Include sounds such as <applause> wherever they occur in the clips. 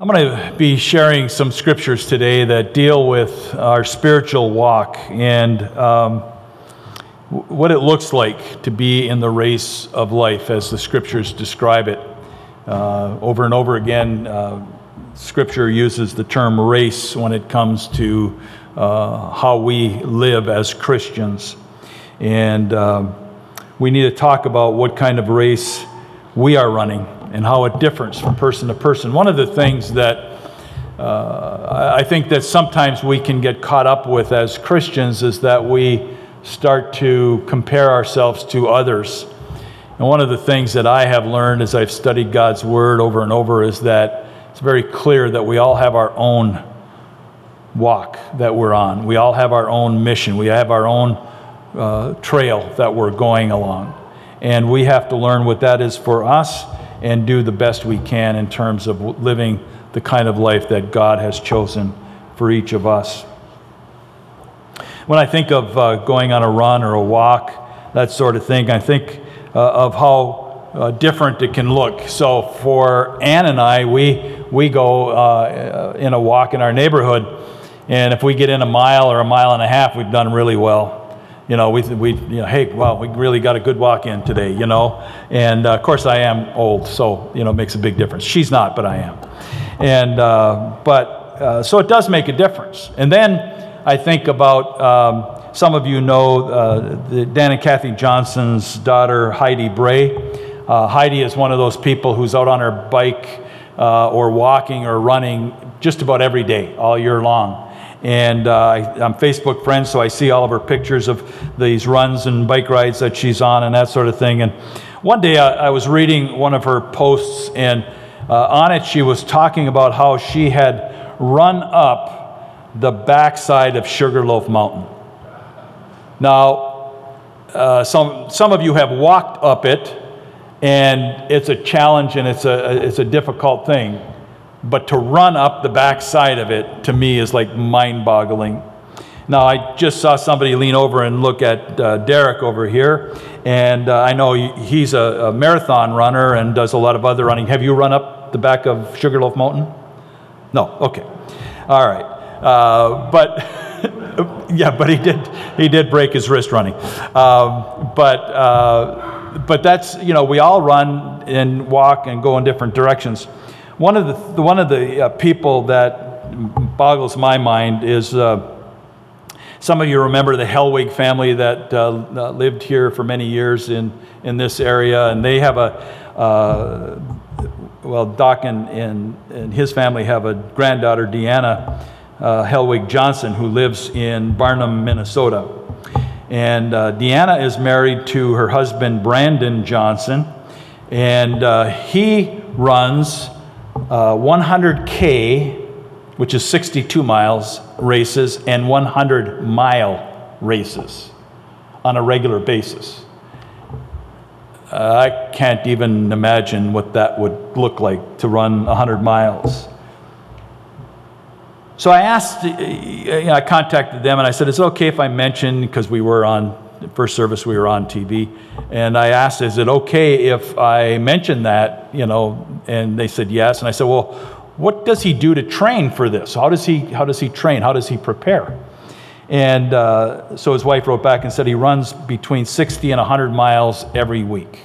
I'm going to be sharing some scriptures today that deal with our spiritual walk and um, what it looks like to be in the race of life as the scriptures describe it. Uh, over and over again, uh, scripture uses the term race when it comes to uh, how we live as Christians. And um, we need to talk about what kind of race we are running and how it differs from person to person. One of the things that uh, I think that sometimes we can get caught up with as Christians is that we start to compare ourselves to others. And one of the things that I have learned as I've studied God's Word over and over is that it's very clear that we all have our own walk that we're on. We all have our own mission. We have our own uh, trail that we're going along. And we have to learn what that is for us and do the best we can in terms of living the kind of life that God has chosen for each of us. When I think of uh, going on a run or a walk, that sort of thing, I think uh, of how uh, different it can look. So for Ann and I, we, we go uh, in a walk in our neighborhood, and if we get in a mile or a mile and a half, we've done really well you know, we, we you know, hey, well, we really got a good walk in today, you know. And uh, of course, I am old, so, you know, it makes a big difference. She's not, but I am. And, uh, but, uh, so it does make a difference. And then I think about um, some of you know uh, the Dan and Kathy Johnson's daughter, Heidi Bray. Uh, Heidi is one of those people who's out on her bike or walking or running just about every day, all year long. And uh, I, am Facebook friends, so I see all of her pictures of these runs and bike rides that she's on and that sort of thing. And one day I, I was reading one of her posts, and uh, on it she was talking about how she had run up the backside of Sugarloaf Mountain. Now, uh, some, some of you have walked up it, and it's a challenge and it's a, it's a difficult thing but to run up the backside of it to me is like mind boggling. Now, I just saw somebody lean over and look at uh, Derek over here, and uh, I know he's a, a, marathon runner and does a lot of other running. Have you run up the back of Sugarloaf Mountain? No, okay. All right. Uh, but <laughs> yeah, but he did, he did break his wrist running. Um, but, uh, but that's, you know, we all run and walk and go in different directions. One of the, one of the uh, people that boggles my mind is uh, some of you remember the Helwig family that uh, uh, lived here for many years in, in this area, and they have a, uh, well, Doc and, and, and, his family have a granddaughter, Deanna uh, Helwig Johnson, who lives in Barnum, Minnesota. And Deanna is married to her husband, Brandon Johnson, and he runs uh, 100K, which is 62 miles, races, and 100 mile races on a regular basis. Uh, I can't even imagine what that would look like to run 100 miles. So I asked, uh, you know, I contacted them and I said, Is it okay if I mention, because we were on first service we were on TV, and I asked, "Is it okay if I mention that?" You know, and they said yes. And I said, "Well, what does he do to train for this? How does he how does he train? How does he prepare?" And uh, so his wife wrote back and said he runs between 60 and 100 miles every week.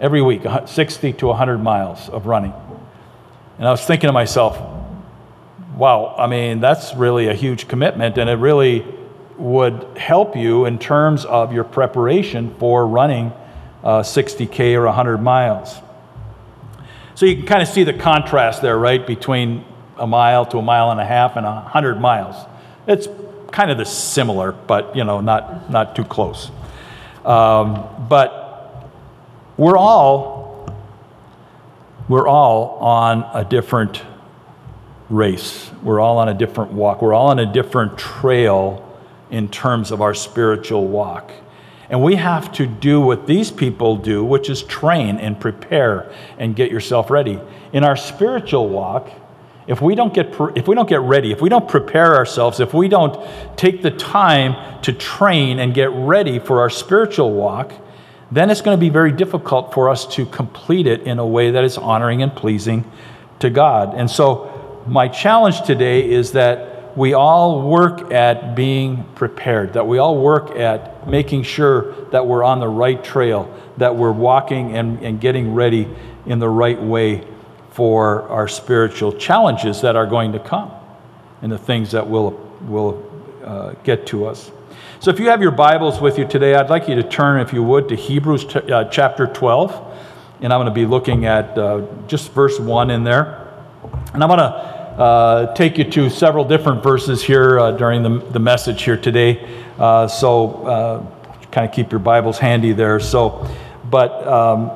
Every week, 60 to 100 miles of running. And I was thinking to myself, wow, I mean, that's really a huge commitment, and it really would help you in terms of your preparation for running uh, 60K or 100 miles. So you can kind of see the contrast there, right, between a mile to a mile and a half and 100 miles. It's kind of the similar, but you know, not, not too close. Um, but we're all, we're all on a different race. We're all on a different walk. We're all on a different trail in terms of our spiritual walk. And we have to do what these people do, which is train and prepare and get yourself ready. In our spiritual walk, if we don't get if we don't get ready, if we don't prepare ourselves, if we don't take the time to train and get ready for our spiritual walk, then it's going to be very difficult for us to complete it in a way that is honoring and pleasing to God. And so, my challenge today is that we all work at being prepared, that we all work at making sure that we're on the right trail, that we're walking and, and getting ready in the right way for our spiritual challenges that are going to come and the things that will, will uh, get to us. So, if you have your Bibles with you today, I'd like you to turn, if you would, to Hebrews t- uh, chapter 12 and I'm going to be looking at uh, just verse 1 in there. And I'm going to uh, take you to several different verses here uh, during the, the message here today. Uh, so uh, kind of keep your Bibles handy there. So, but um,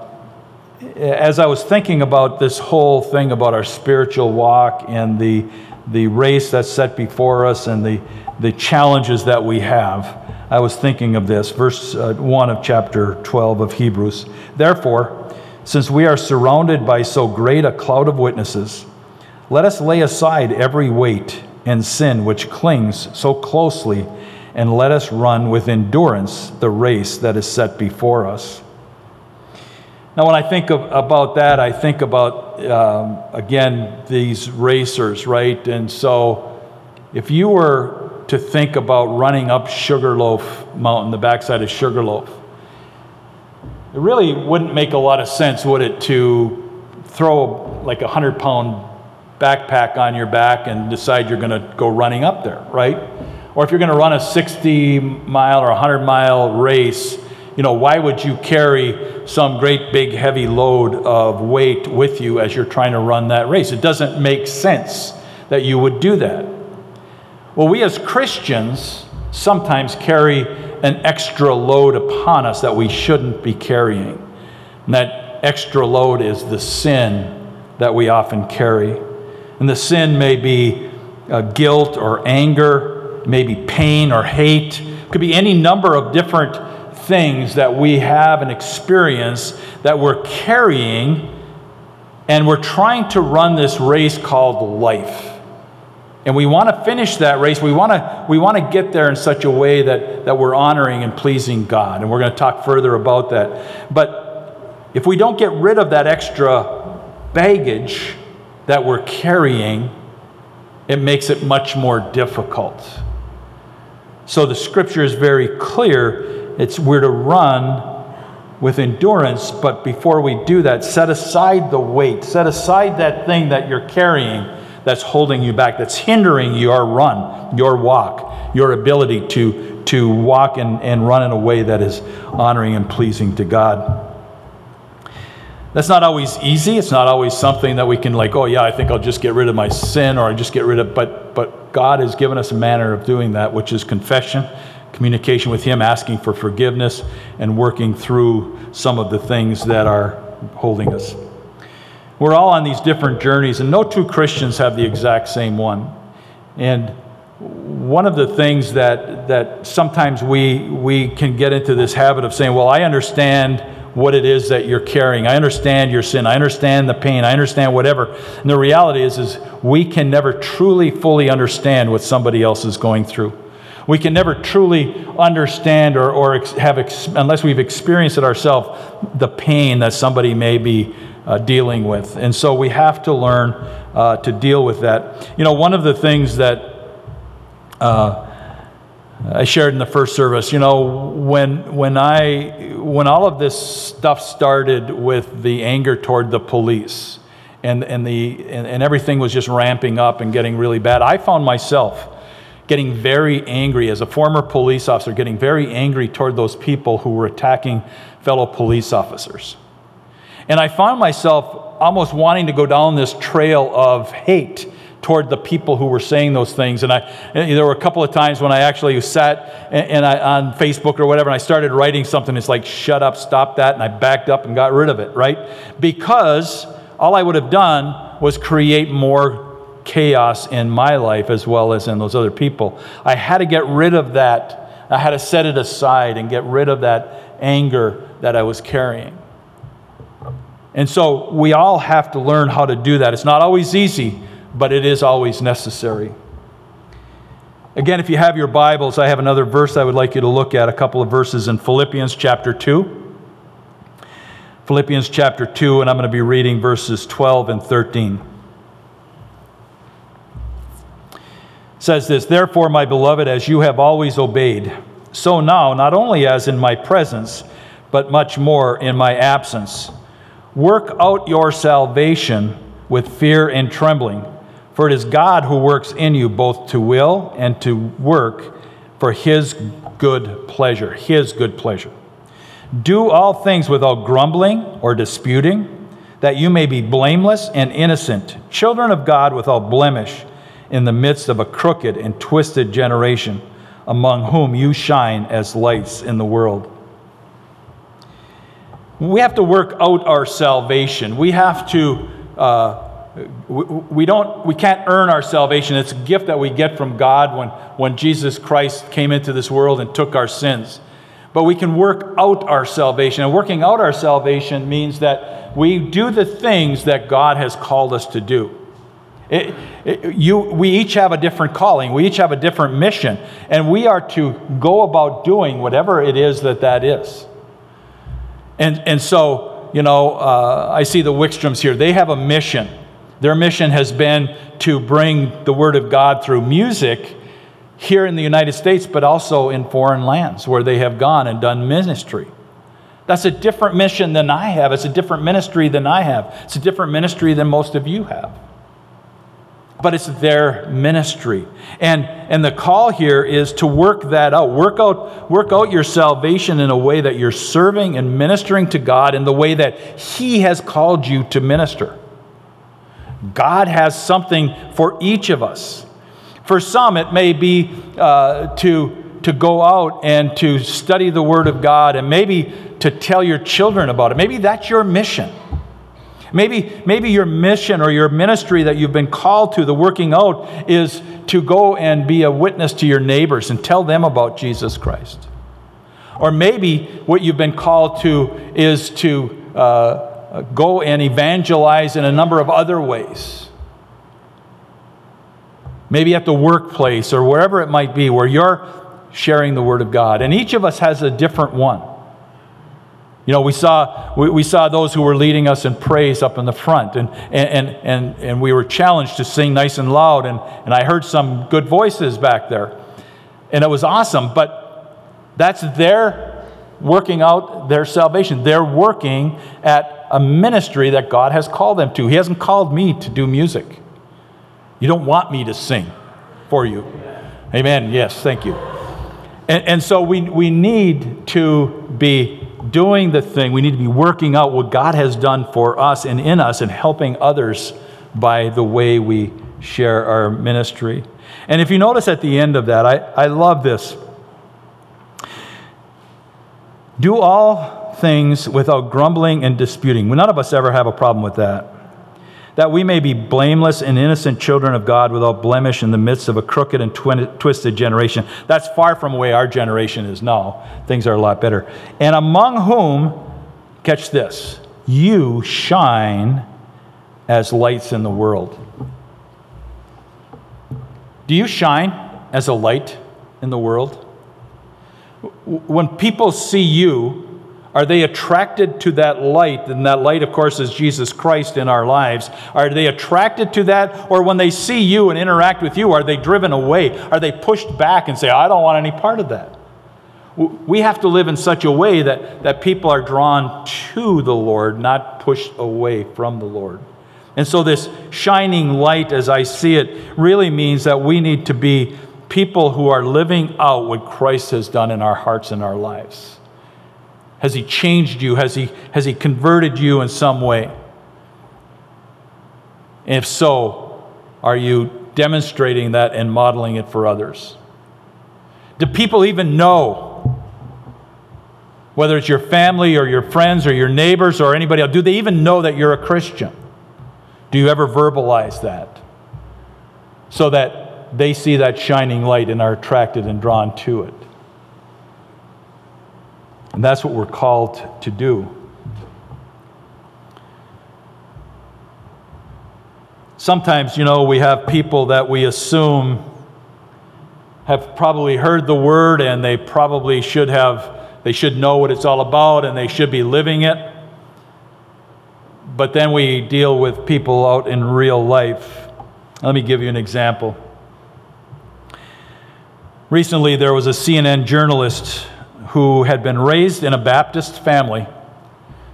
as I was thinking about this whole thing about our spiritual walk and the, the race that's set before us and the, the challenges that we have, I was thinking of this. Verse uh, 1 of chapter 12 of Hebrews. Therefore, since we are surrounded by so great a cloud of witnesses, let us lay aside every weight and sin which clings so closely, and let us run with endurance the race that is set before us. Now, when I think of, about that, I think about, um, again, these racers, right? And so, if you were to think about running up Sugarloaf Mountain, the backside of Sugarloaf, it really wouldn't make a lot of sense, would it, to throw like a 100 pound backpack on your back and decide you're going to go running up there, right? Or if you're going to run a 60 mile or 100 mile race, you know, why would you carry some great big heavy load of weight with you as you're trying to run that race? It doesn't make sense that you would do that. Well, we as Christians sometimes carry an extra load upon us that we shouldn't be carrying. And that extra load is the sin that we often carry. And the sin may be uh, guilt or anger, maybe pain or hate. It could be any number of different things that we have and experience that we're carrying, and we're trying to run this race called life. And we want to finish that race. We want to, we want to get there in such a way that, that we're honoring and pleasing God. And we're going to talk further about that. But if we don't get rid of that extra baggage that we're carrying, it makes it much more difficult. So the scripture is very clear. It's we're to run with endurance, but before we do that, set aside the weight, set aside that thing that you're carrying that's holding you back, that's hindering your run, your walk, your ability to, to walk and, and run in a way that is honoring and pleasing to God. That's not always easy. It's not always something that we can like, oh yeah, I think I'll just get rid of my sin or I just get rid of but but God has given us a manner of doing that, which is confession, communication with Him, asking for forgiveness, and working through some of the things that are holding us. We're all on these different journeys, and no two Christians have the exact same one. And one of the things that, that sometimes we, we can get into this habit of saying, Well, I understand what it is that you're carrying. I understand your sin. I understand the pain. I understand whatever. And the reality is, is we can never truly, fully understand what somebody else is going through. We can never truly understand or, or have, unless we've experienced it ourselves, the pain that somebody may be uh, dealing with. And so we have to learn uh, to deal with that. You know, one of the things that uh, I shared in the first service, you know, when, when, I, when all of this stuff started with the anger toward the police and, and, the, and, and everything was just ramping up and getting really bad, I found myself getting very angry as a former police officer, getting very angry toward those people who were attacking fellow police officers. And I found myself almost wanting to go down this trail of hate toward the people who were saying those things. And, I, and there were a couple of times when I actually sat and, and I, on Facebook or whatever, and I started writing something. It's like, shut up, stop that. And I backed up and got rid of it, right? Because all I would have done was create more chaos in my life as well as in those other people. I had to get rid of that. I had to set it aside and get rid of that anger that I was carrying. And so we all have to learn how to do that. It's not always easy, but it is always necessary. Again, if you have your Bibles, I have another verse I would like you to look at, a couple of verses in Philippians chapter 2. Philippians chapter 2, and I'm going to be reading verses 12 and 13. It says this, Therefore, my beloved, as you have always obeyed, so now, not only as in my presence, but much more in my absence, work out your salvation with fear and trembling. For it is God who works in you both to will and to work for his good pleasure. His good pleasure. Do all things without grumbling or disputing, that you may be blameless and innocent, children of God without blemish, in the midst of a crooked and twisted generation, among whom you shine as lights in the world. We have to work out our salvation. We have to. Uh, we, we, don't we can't earn our salvation. It's a gift that we get from god when, when jesus christ came into this world and took our sins. But we can work out our salvation. And working out our salvation means that we do the things that god has called us to do. It, it, you, we each have a different calling. We each have a different mission. And we are to go about doing whatever it is that that is. And, and so you know uh, i see the wickstroms here. They have a mission their mission has been to bring the Word of God through music here in the United States, but also in foreign lands where they have gone and done ministry. That's a different mission than I have. It's a different ministry than I have. It's a different ministry than most of you have. But it's their ministry. And, and the call here is to work that out. Work out. work out your salvation in a way that you're serving and ministering to God in the way that He has called you to minister. God has something for each of us. For some, it may be uh, to, to go out and to study the Word of God and maybe to tell your children about it. Maybe that's your mission. Maybe, maybe your mission or your ministry that you've been called to, the working out, is to go and be a witness to your neighbors and tell them about Jesus Christ. Or maybe what you've been called to is to uh, go and evangelize in a number of other ways. Maybe at the workplace or wherever it might be where you're sharing the Word of God. And each of us has a different one. You know, we saw, we, we saw those who were leading us in praise up in the front, and, and, and, and we were challenged to sing nice and loud, and, and I heard some good voices back there. And it was awesome, but that's their working out their salvation. They're working at a ministry that God has called them to. He hasn't called me to do music. You don't want me to sing for you. Amen. Yes, thank you. And, and so we, we need to be doing the thing, we need to be working out what God has done for us and in us and helping others by the way we share our ministry. And if you notice at the end of that, I, I love this. Do all things without grumbling and disputing. None of us ever have a problem with that. That we may be blameless and innocent children of God without blemish in the midst of a crooked and twisted generation. That's far from the way our generation is now. Things are a lot better. And among whom, catch this, you shine as lights in the world. Do you shine as a light in the world? When people see you, are they attracted to that light? And that light, of course, is Jesus Christ in our lives. Are they attracted to that? Or when they see you and interact with you, are they driven away? Are they pushed back and say, I don't want any part of that? We have to live in such a way that, that people are drawn to the Lord, not pushed away from the Lord. And so, this shining light, as I see it, really means that we need to be people who are living out what Christ has done in our hearts and our lives. Has He changed you? Has He, has he converted you in some way? And if so, are you demonstrating that and modeling it for others? Do people even know? Whether it's your family or your friends or your neighbors or anybody else, do they even know that you're a Christian? Do you ever verbalize that? So that they see that shining light and are attracted and drawn to it. And that's what we're called to do. Sometimes, you know, we have people that we assume have probably heard the word and they probably should have, they should know what it's all about and they should be living it. But then we deal with people out in real life. Let me give you an example. Recently, there was a CNN journalist who had been raised in a Baptist family.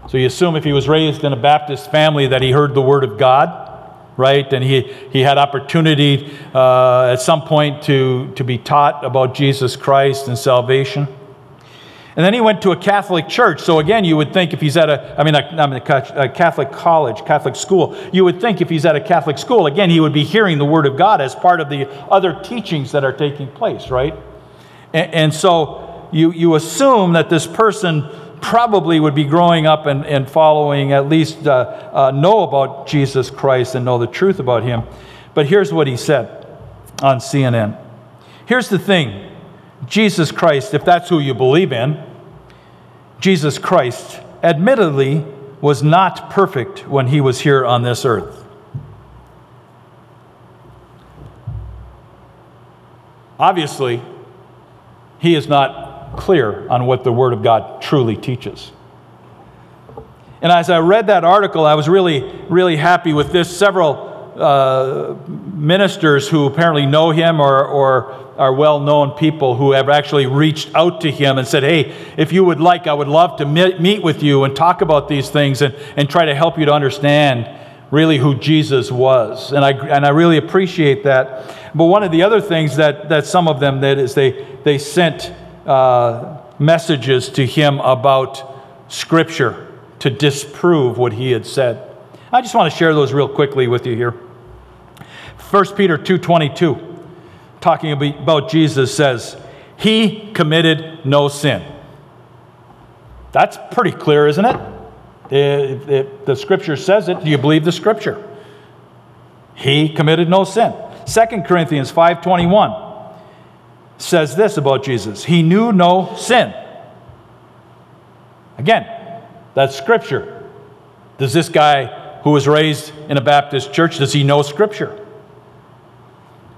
So you assume if he was raised in a Baptist family that he heard the Word of God, right? And he, he had opportunity uh, at some point to, to be taught about Jesus Christ and salvation. And then he went to a Catholic church. So again, you would think if he's at a, I mean, I mean a Catholic college, Catholic school, you would think if he's at a Catholic school, again, he would be hearing the Word of God as part of the other teachings that are taking place, right? And, and so you, you assume that this person probably would be growing up and, and following, at least uh, uh, know about Jesus Christ and know the truth about him. But here's what he said on CNN. Here's the thing Jesus Christ, if that's who you believe in, Jesus Christ admittedly was not perfect when he was here on this earth. Obviously, he is not clear on what the Word of God truly teaches. And as I read that article, I was really, really happy with this. Several uh, ministers who apparently know him or, or are well known people who have actually reached out to him and said, Hey, if you would like, I would love to meet with you and talk about these things and, and try to help you to understand really who Jesus was. And I, and I really appreciate that. But one of the other things that, that some of them did is they, they sent uh, messages to him about Scripture to disprove what he had said. I just want to share those real quickly with you here. 1 Peter 2:22 talking about Jesus says, "He committed no sin." That's pretty clear, isn't it? The scripture says it, do you believe the scripture? He committed no sin. 2 Corinthians 5:21 says this about Jesus. He knew no sin. Again, that's scripture. Does this guy who was raised in a Baptist church, does he know Scripture?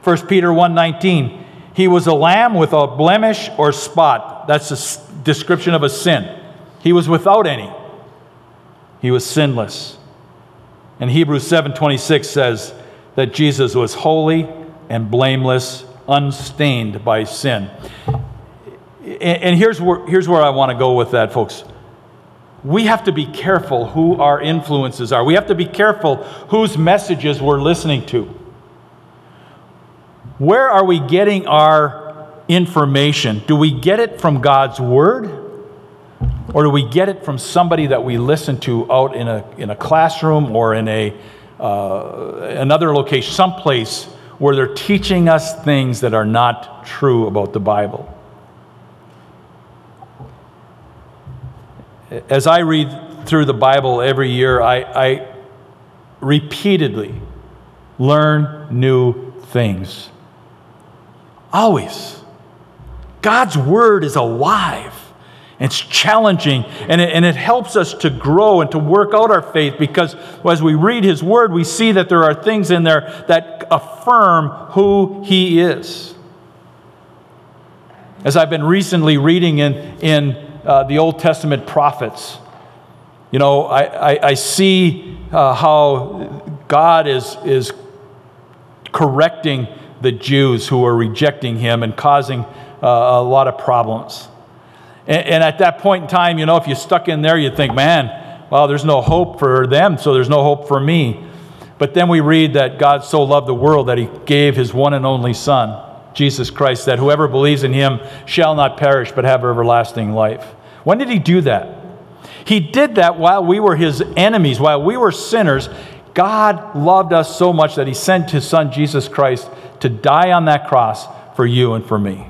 1 Peter 1.19, he was a lamb without blemish or spot. That's a description of a sin. He was without any. He was sinless. And Hebrews 7.26 says that Jesus was holy and blameless, unstained by sin. And here's where, here's where I want to go with that, folks we have to be careful who our influences are. We have to be careful whose messages we're listening to. Where are we getting our information? Do we get it from God's Word? Or do we get it from somebody that we listen to out in a, in a classroom or in a, uh, another location, someplace where they're teaching us things that are not true about the Bible? as I read through the Bible every year, I, I repeatedly learn new things. Always. God's Word is alive. It's challenging and it, and it helps us to grow and to work out our faith because as we read His Word, we see that there are things in there that affirm who He is. As I've been recently reading in, in uh, the Old Testament prophets. You know, I, I, I see uh, how God is, is correcting the Jews who are rejecting him and causing uh, a lot of problems. And, and, at that point in time, you know, if you're stuck in there, you'd think, man, well, there's no hope for them, so there's no hope for me. But then we read that God so loved the world that he gave his one and only Son, Jesus Christ, that whoever believes in him shall not perish but have everlasting life. When did he do that? He did that while we were his enemies, while we were sinners. God loved us so much that he sent his son Jesus Christ to die on that cross for you and for me.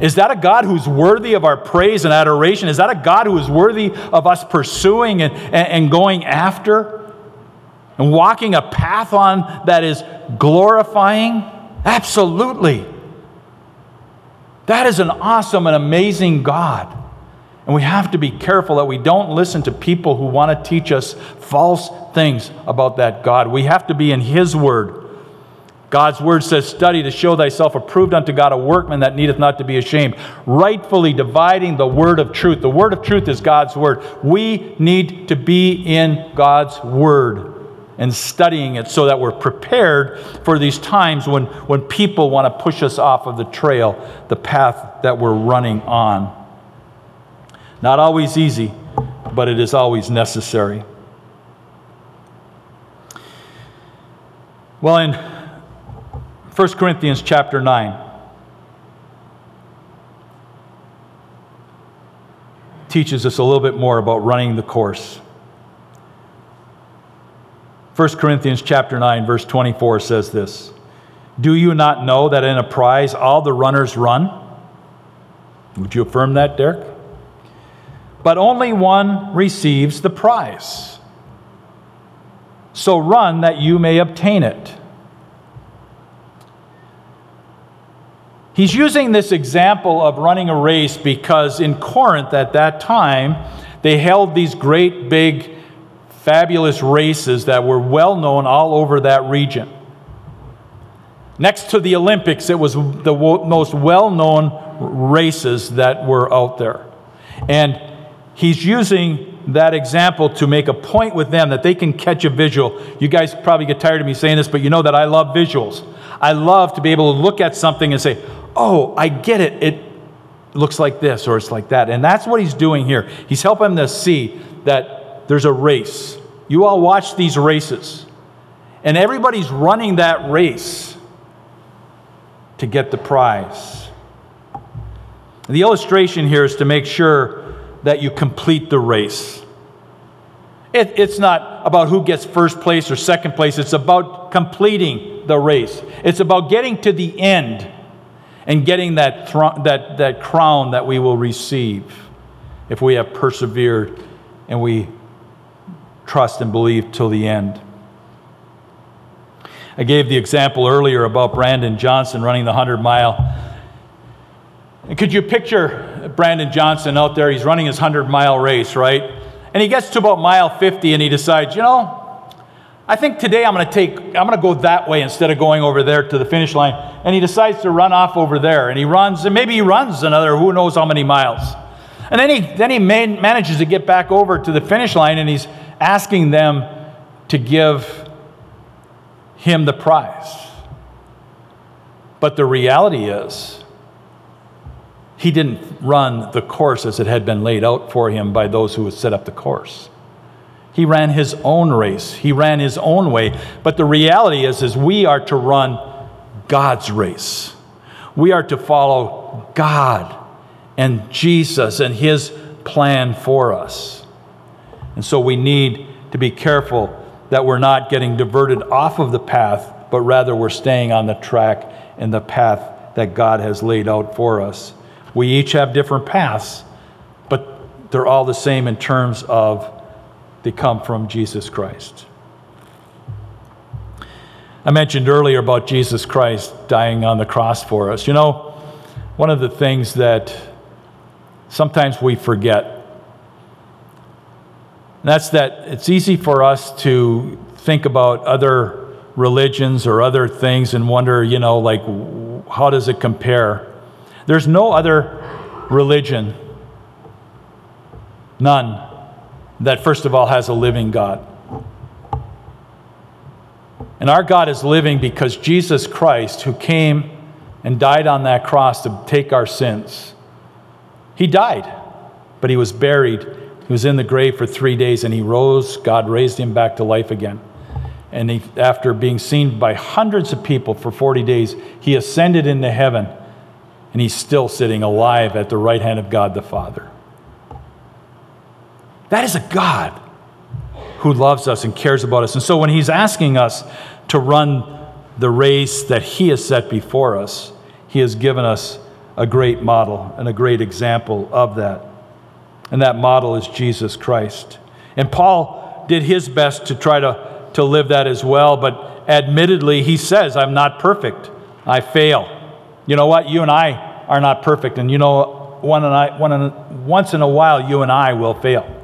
Is that a God who's worthy of our praise and adoration? Is that a God who is worthy of us pursuing and, and, and going after? And walking a path on that is glorifying? Absolutely. That is an awesome and amazing God. And we have to be careful that we don't listen to people who want to teach us false things about that God. We have to be in His Word. God's Word says, Study to show thyself approved unto God, a workman that needeth not to be ashamed, rightfully dividing the Word of truth. The Word of truth is God's Word. We need to be in God's Word and studying it so that we're prepared for these times when, when people want to push us off of the trail, the path that we're running on. Not always easy, but it is always necessary. Well, in 1 Corinthians chapter 9, teaches us a little bit more about running the course. 1 Corinthians chapter 9 verse 24 says this. Do you not know that in a prize all the runners run? Would you affirm that, Derek? But only one receives the prize. So run that you may obtain it. He's using this example of running a race because in Corinth at that time, they held these great, big, fabulous races that were well known all over that region. Next to the Olympics, it was the most well known races that were out there. And he's using that example to make a point with them that they can catch a visual. You guys probably get tired of me saying this, but you know that I love visuals. I love to be able to look at something and say, oh, I get it. It looks like this or it's like that. And that's what he's doing here. He's helping them to see that there's a race. You all watch these races, and everybody's running that race to get the prize. The illustration here is to make sure that you complete the race. It, it's not about who gets first place or second place, it's about completing the race. It's about getting to the end and getting that, that, that crown that we will receive if we have persevered and we trust and believe till the end. I gave the example earlier about Brandon Johnson running the 100 mile. And could you picture Brandon Johnson out there? He's running his 100 mile race, right? And he gets to about mile 50 and he decides, you know, I think today I'm going to take, I'm going to go that way instead of going over there to the finish line. And he decides to run off over there. And he runs, and maybe he runs another who knows how many miles. And then he, then he man, manages to get back over to the finish line and he's asking them to give him the prize. But the reality is, he didn't run the course as it had been laid out for him by those who had set up the course. He ran his own race. He ran his own way. But the reality is, is we are to run God's race. We are to follow God and Jesus and his plan for us. And so we need to be careful that we're not getting diverted off of the path, but rather we're staying on the track and the path that God has laid out for us. We each have different paths, but they're all the same in terms of they come from Jesus Christ. I mentioned earlier about Jesus Christ dying on the cross for us. You know, one of the things that sometimes we forget that's that it's easy for us to think about other religions or other things and wonder, you know, like, how does it compare? There's no other religion, none, that, first of all, has a living God. And our God is living because Jesus Christ, who came and died on that cross to take our sins, he died, but he was buried. He was in the grave for three days and he rose. God raised him back to life again. And he, after being seen by hundreds of people for 40 days, he ascended into heaven and he's still sitting alive at the right hand of God the Father. That is a God who loves us and cares about us. And so when He's asking us to run the race that He has set before us, He has given us a great model and a great example of that. And that model is Jesus Christ. And Paul did his best to try to, to live that as well, but admittedly, he says, I'm not perfect. I fail. You know what? You and I are not perfect. And you know, one and I, one and, once in a while, you and I will fail.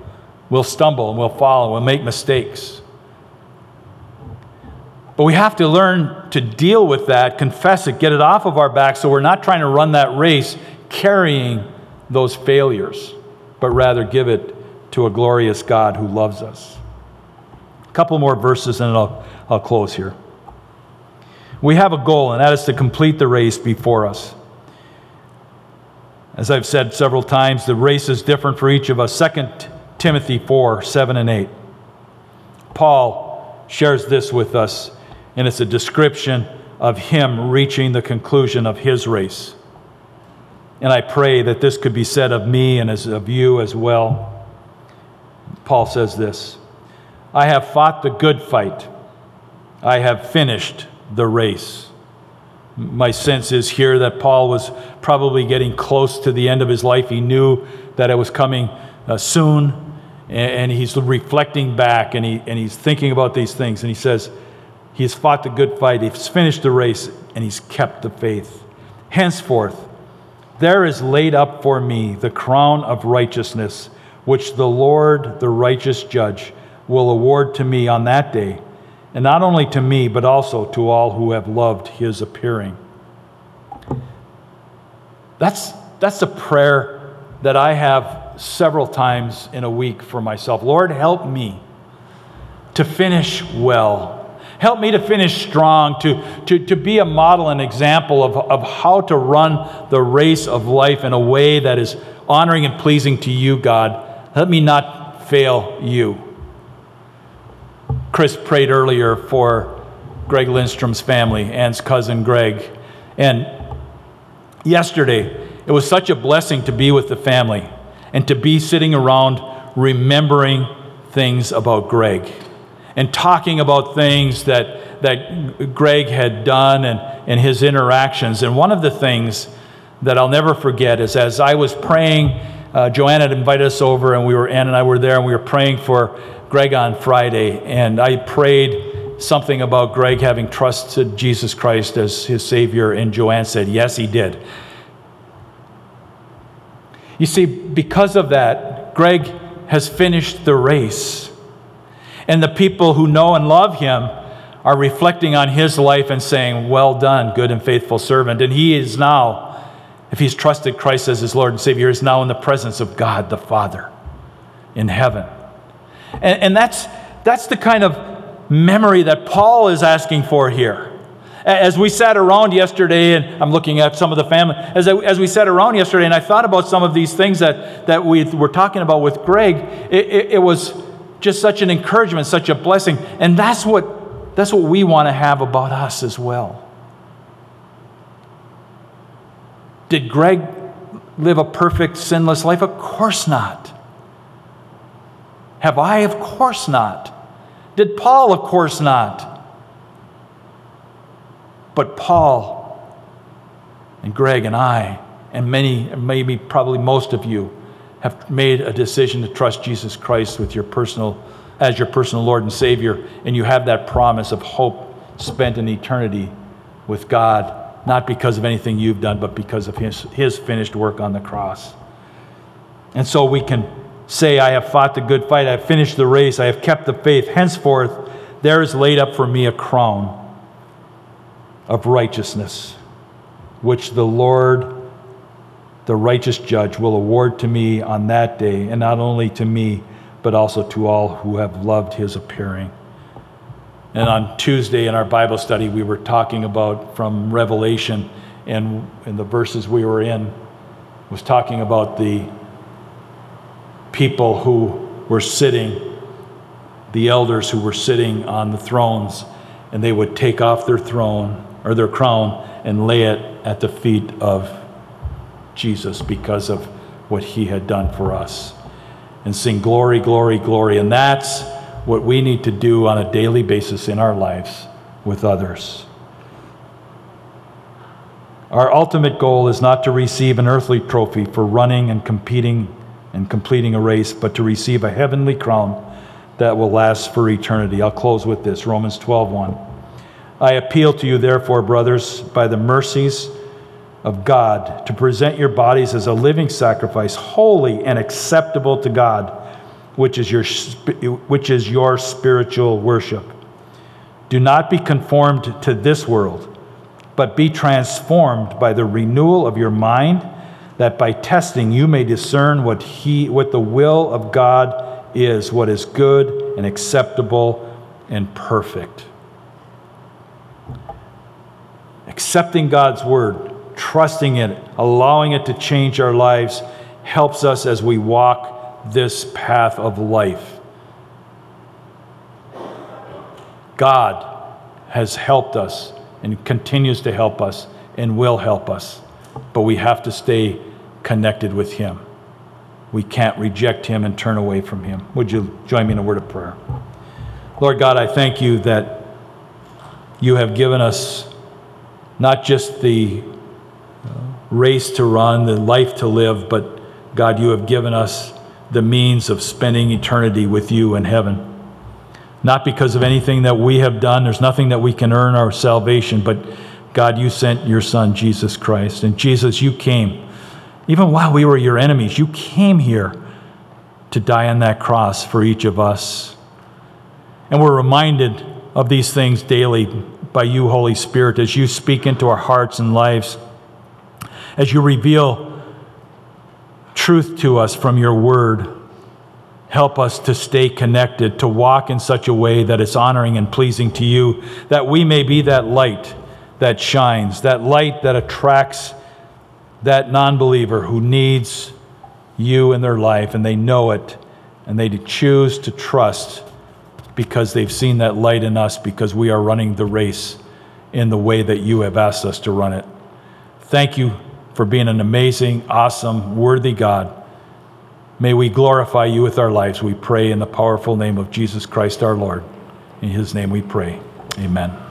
We'll stumble and we'll fall and we'll make mistakes. But we have to learn to deal with that, confess it, get it off of our back so we're not trying to run that race carrying those failures, but rather give it to a glorious God who loves us. A couple more verses and I'll, I'll close here. We have a goal, and that is to complete the race before us. As I've said several times, the race is different for each of us. 2 Timothy 4 7 and 8. Paul shares this with us, and it's a description of him reaching the conclusion of his race. And I pray that this could be said of me and as of you as well. Paul says this I have fought the good fight, I have finished the race. My sense is here that Paul was probably getting close to the end of his life. He knew that it was coming uh, soon, and, he's reflecting back and, he, and he's thinking about these things. And he says, He has fought the good fight, he's finished the race, and he's kept the faith. Henceforth, there is laid up for me the crown of righteousness, which the Lord, the righteous judge, will award to me on that day and not only to me, but also to all who have loved his appearing. That's, that's a prayer that I have several times in a week for myself. Lord, help me to finish well. Help me to finish strong, to, to, to be a model and example of, of how to run the race of life in a way that is honoring and pleasing to you, God. Let me not fail you. Chris prayed earlier for Greg Lindstrom's family, Ann's cousin Greg. And yesterday, it was such a blessing to be with the family and to be sitting around remembering things about Greg and talking about things that, that Greg had done and, and his interactions. And one of the things that I'll never forget is as I was praying, uh, Joanna had invited us over, and we were Ann and I were there, and we were praying for Greg on Friday, and I prayed something about Greg having trusted Jesus Christ as his Savior, and Joanne said, Yes, he did. You see, because of that, Greg has finished the race. And the people who know and love him are reflecting on his life and saying, Well done, good and faithful servant. And he is now, if he's trusted Christ as his Lord and Savior, is now in the presence of God the Father in heaven. And, and that's, that's the kind of memory that Paul is asking for here. As we sat around yesterday, and I'm looking at some of the family, as, I, as we sat around yesterday, and I thought about some of these things that, that we were talking about with Greg, it, it, it was just such an encouragement, such a blessing. And that's what, that's what we want to have about us as well. Did Greg live a perfect, sinless life? Of course not. Have I? Of course not. Did Paul? Of course not. But Paul and Greg and I, and many, maybe probably most of you, have made a decision to trust Jesus Christ with your personal, as your personal Lord and Savior, and you have that promise of hope spent in eternity with God, not because of anything you've done, but because of His, his finished work on the cross. And so we can say, I have fought the good fight, I have finished the race, I have kept the faith. Henceforth, there is laid up for me a crown of righteousness, which the Lord, the righteous judge, will award to me on that day, and not only to me, but also to all who have loved his appearing. And on Tuesday in our Bible study, we were talking about from Revelation, and in the verses we were in, was talking about the people who were sitting, the elders who were sitting on the thrones, and they would take off their throne or their crown and lay it at the feet of Jesus because of what he had done for us. And sing glory, glory, glory. And that's what we need to do on a daily basis in our lives with others. Our ultimate goal is not to receive an earthly trophy for running and competing and completing a race, but to receive a heavenly crown that will last for eternity. I'll close with this Romans 12 1. I appeal to you, therefore, brothers, by the mercies of God, to present your bodies as a living sacrifice, holy and acceptable to God, which is your, which is your spiritual worship. Do not be conformed to this world, but be transformed by the renewal of your mind that by testing you may discern what he what the will of God is, what is good and acceptable and perfect. Accepting God's word, trusting it, allowing it to change our lives helps us as we walk this path of life. God has helped us and continues to help us and will help us, but we have to stay connected with Him. We can't reject Him and turn away from Him. Would you join me in a word of prayer? Lord God, I thank you that you have given us not just the uh, race to run, the life to live, but God, you have given us the means of spending eternity with you in heaven. Not because of anything that we have done, there's nothing that we can earn our salvation, but God, you sent your Son, Jesus Christ. And Jesus, you came. Even while we were your enemies, you came here to die on that cross for each of us. And we're reminded of these things daily by you, Holy Spirit, as you speak into our hearts and lives, as you reveal truth to us from your word. Help us to stay connected, to walk in such a way that is honoring and pleasing to you, that we may be that light that shines, that light that attracts that non believer who needs you in their life and they know it and they choose to trust because they've seen that light in us because we are running the race in the way that you have asked us to run it. Thank you for being an amazing, awesome, worthy God. May we glorify you with our lives. We pray in the powerful name of Jesus Christ our Lord. In his name we pray. Amen.